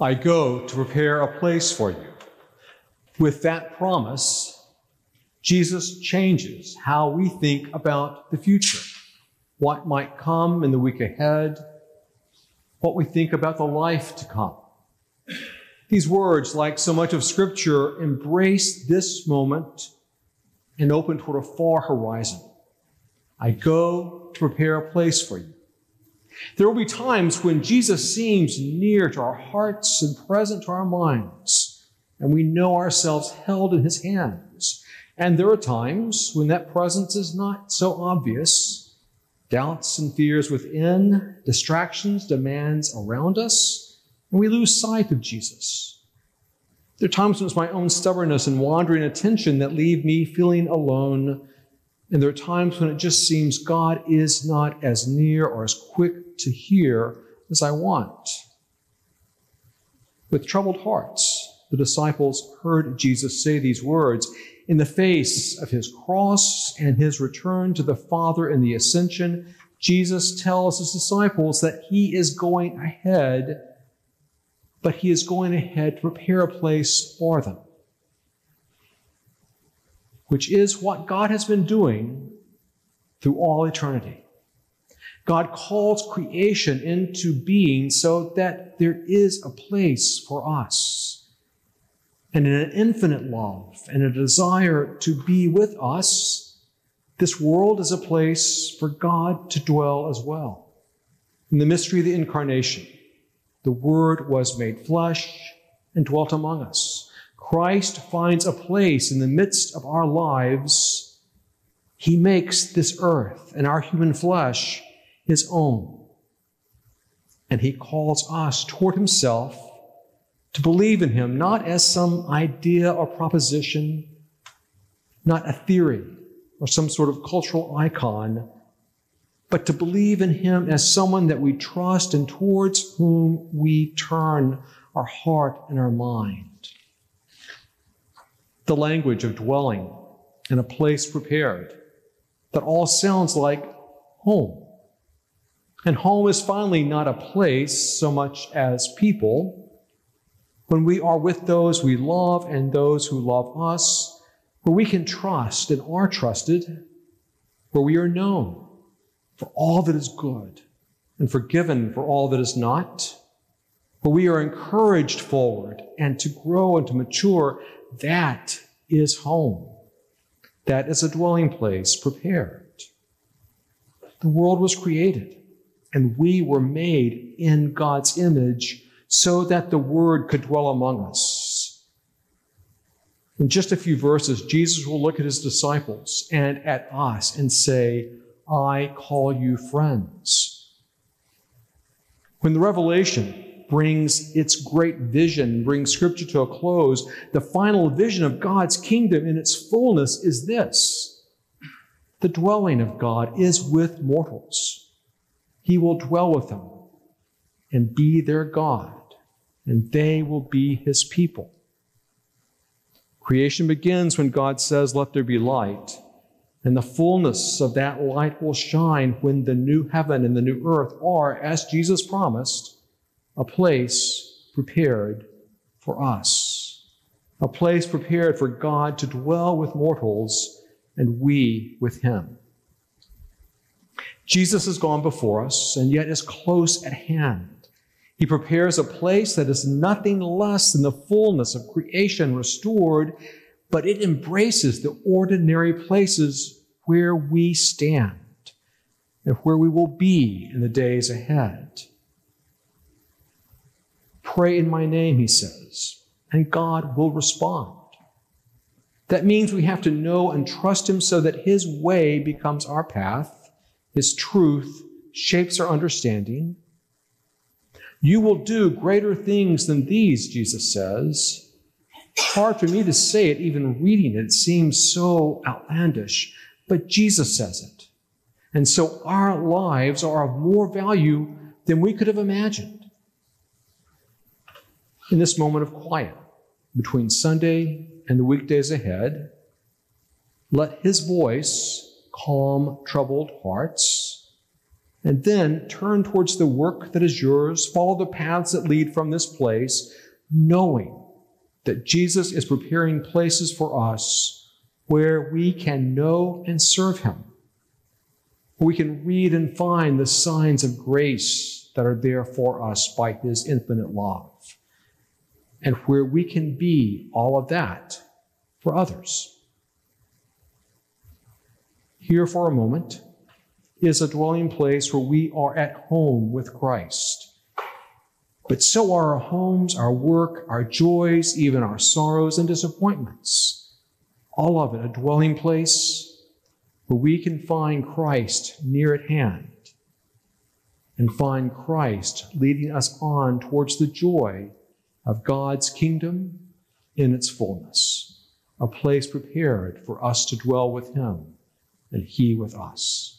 I go to prepare a place for you. With that promise, Jesus changes how we think about the future, what might come in the week ahead, what we think about the life to come. These words, like so much of Scripture, embrace this moment and open toward a far horizon. I go to prepare a place for you. There will be times when Jesus seems near to our hearts and present to our minds, and we know ourselves held in his hands. And there are times when that presence is not so obvious. Doubts and fears within, distractions, demands around us, and we lose sight of Jesus. There are times when it's my own stubbornness and wandering attention that leave me feeling alone. And there are times when it just seems God is not as near or as quick to hear as I want. With troubled hearts, the disciples heard Jesus say these words in the face of his cross and his return to the Father in the ascension. Jesus tells his disciples that he is going ahead, but he is going ahead to prepare a place for them, which is what God has been doing through all eternity. God calls creation into being so that there is a place for us. And in an infinite love and a desire to be with us, this world is a place for God to dwell as well. In the mystery of the incarnation, the Word was made flesh and dwelt among us. Christ finds a place in the midst of our lives. He makes this earth and our human flesh his own. And he calls us toward himself to believe in him, not as some idea or proposition, not a theory or some sort of cultural icon, but to believe in him as someone that we trust and towards whom we turn our heart and our mind. The language of dwelling in a place prepared, that all sounds like home. And home is finally not a place so much as people. When we are with those we love and those who love us, where we can trust and are trusted, where we are known for all that is good and forgiven for all that is not, where we are encouraged forward and to grow and to mature, that is home. That is a dwelling place prepared. The world was created and we were made in God's image so that the Word could dwell among us. In just a few verses, Jesus will look at his disciples and at us and say, I call you friends. When the revelation brings its great vision, brings scripture to a close, the final vision of God's kingdom in its fullness is this the dwelling of God is with mortals. He will dwell with them and be their God, and they will be his people. Creation begins when God says, Let there be light. And the fullness of that light will shine when the new heaven and the new earth are, as Jesus promised, a place prepared for us. A place prepared for God to dwell with mortals and we with him. Jesus has gone before us and yet is close at hand. He prepares a place that is nothing less than the fullness of creation restored, but it embraces the ordinary places where we stand and where we will be in the days ahead. Pray in my name, he says, and God will respond. That means we have to know and trust him so that his way becomes our path his truth shapes our understanding. You will do greater things than these, Jesus says. Hard for me to say it, even reading it, it seems so outlandish, but Jesus says it. And so our lives are of more value than we could have imagined. In this moment of quiet between Sunday and the weekdays ahead, let His voice calm troubled hearts. And then turn towards the work that is yours, follow the paths that lead from this place, knowing that Jesus is preparing places for us where we can know and serve Him. We can read and find the signs of grace that are there for us by His infinite love, and where we can be all of that for others. Here for a moment is a dwelling place where we are at home with Christ. But so are our homes, our work, our joys, even our sorrows and disappointments. All of it a dwelling place where we can find Christ near at hand and find Christ leading us on towards the joy of God's kingdom in its fullness, a place prepared for us to dwell with Him and He with us.